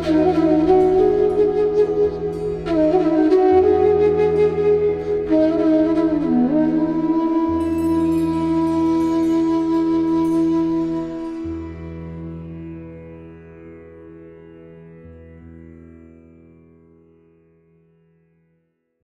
Música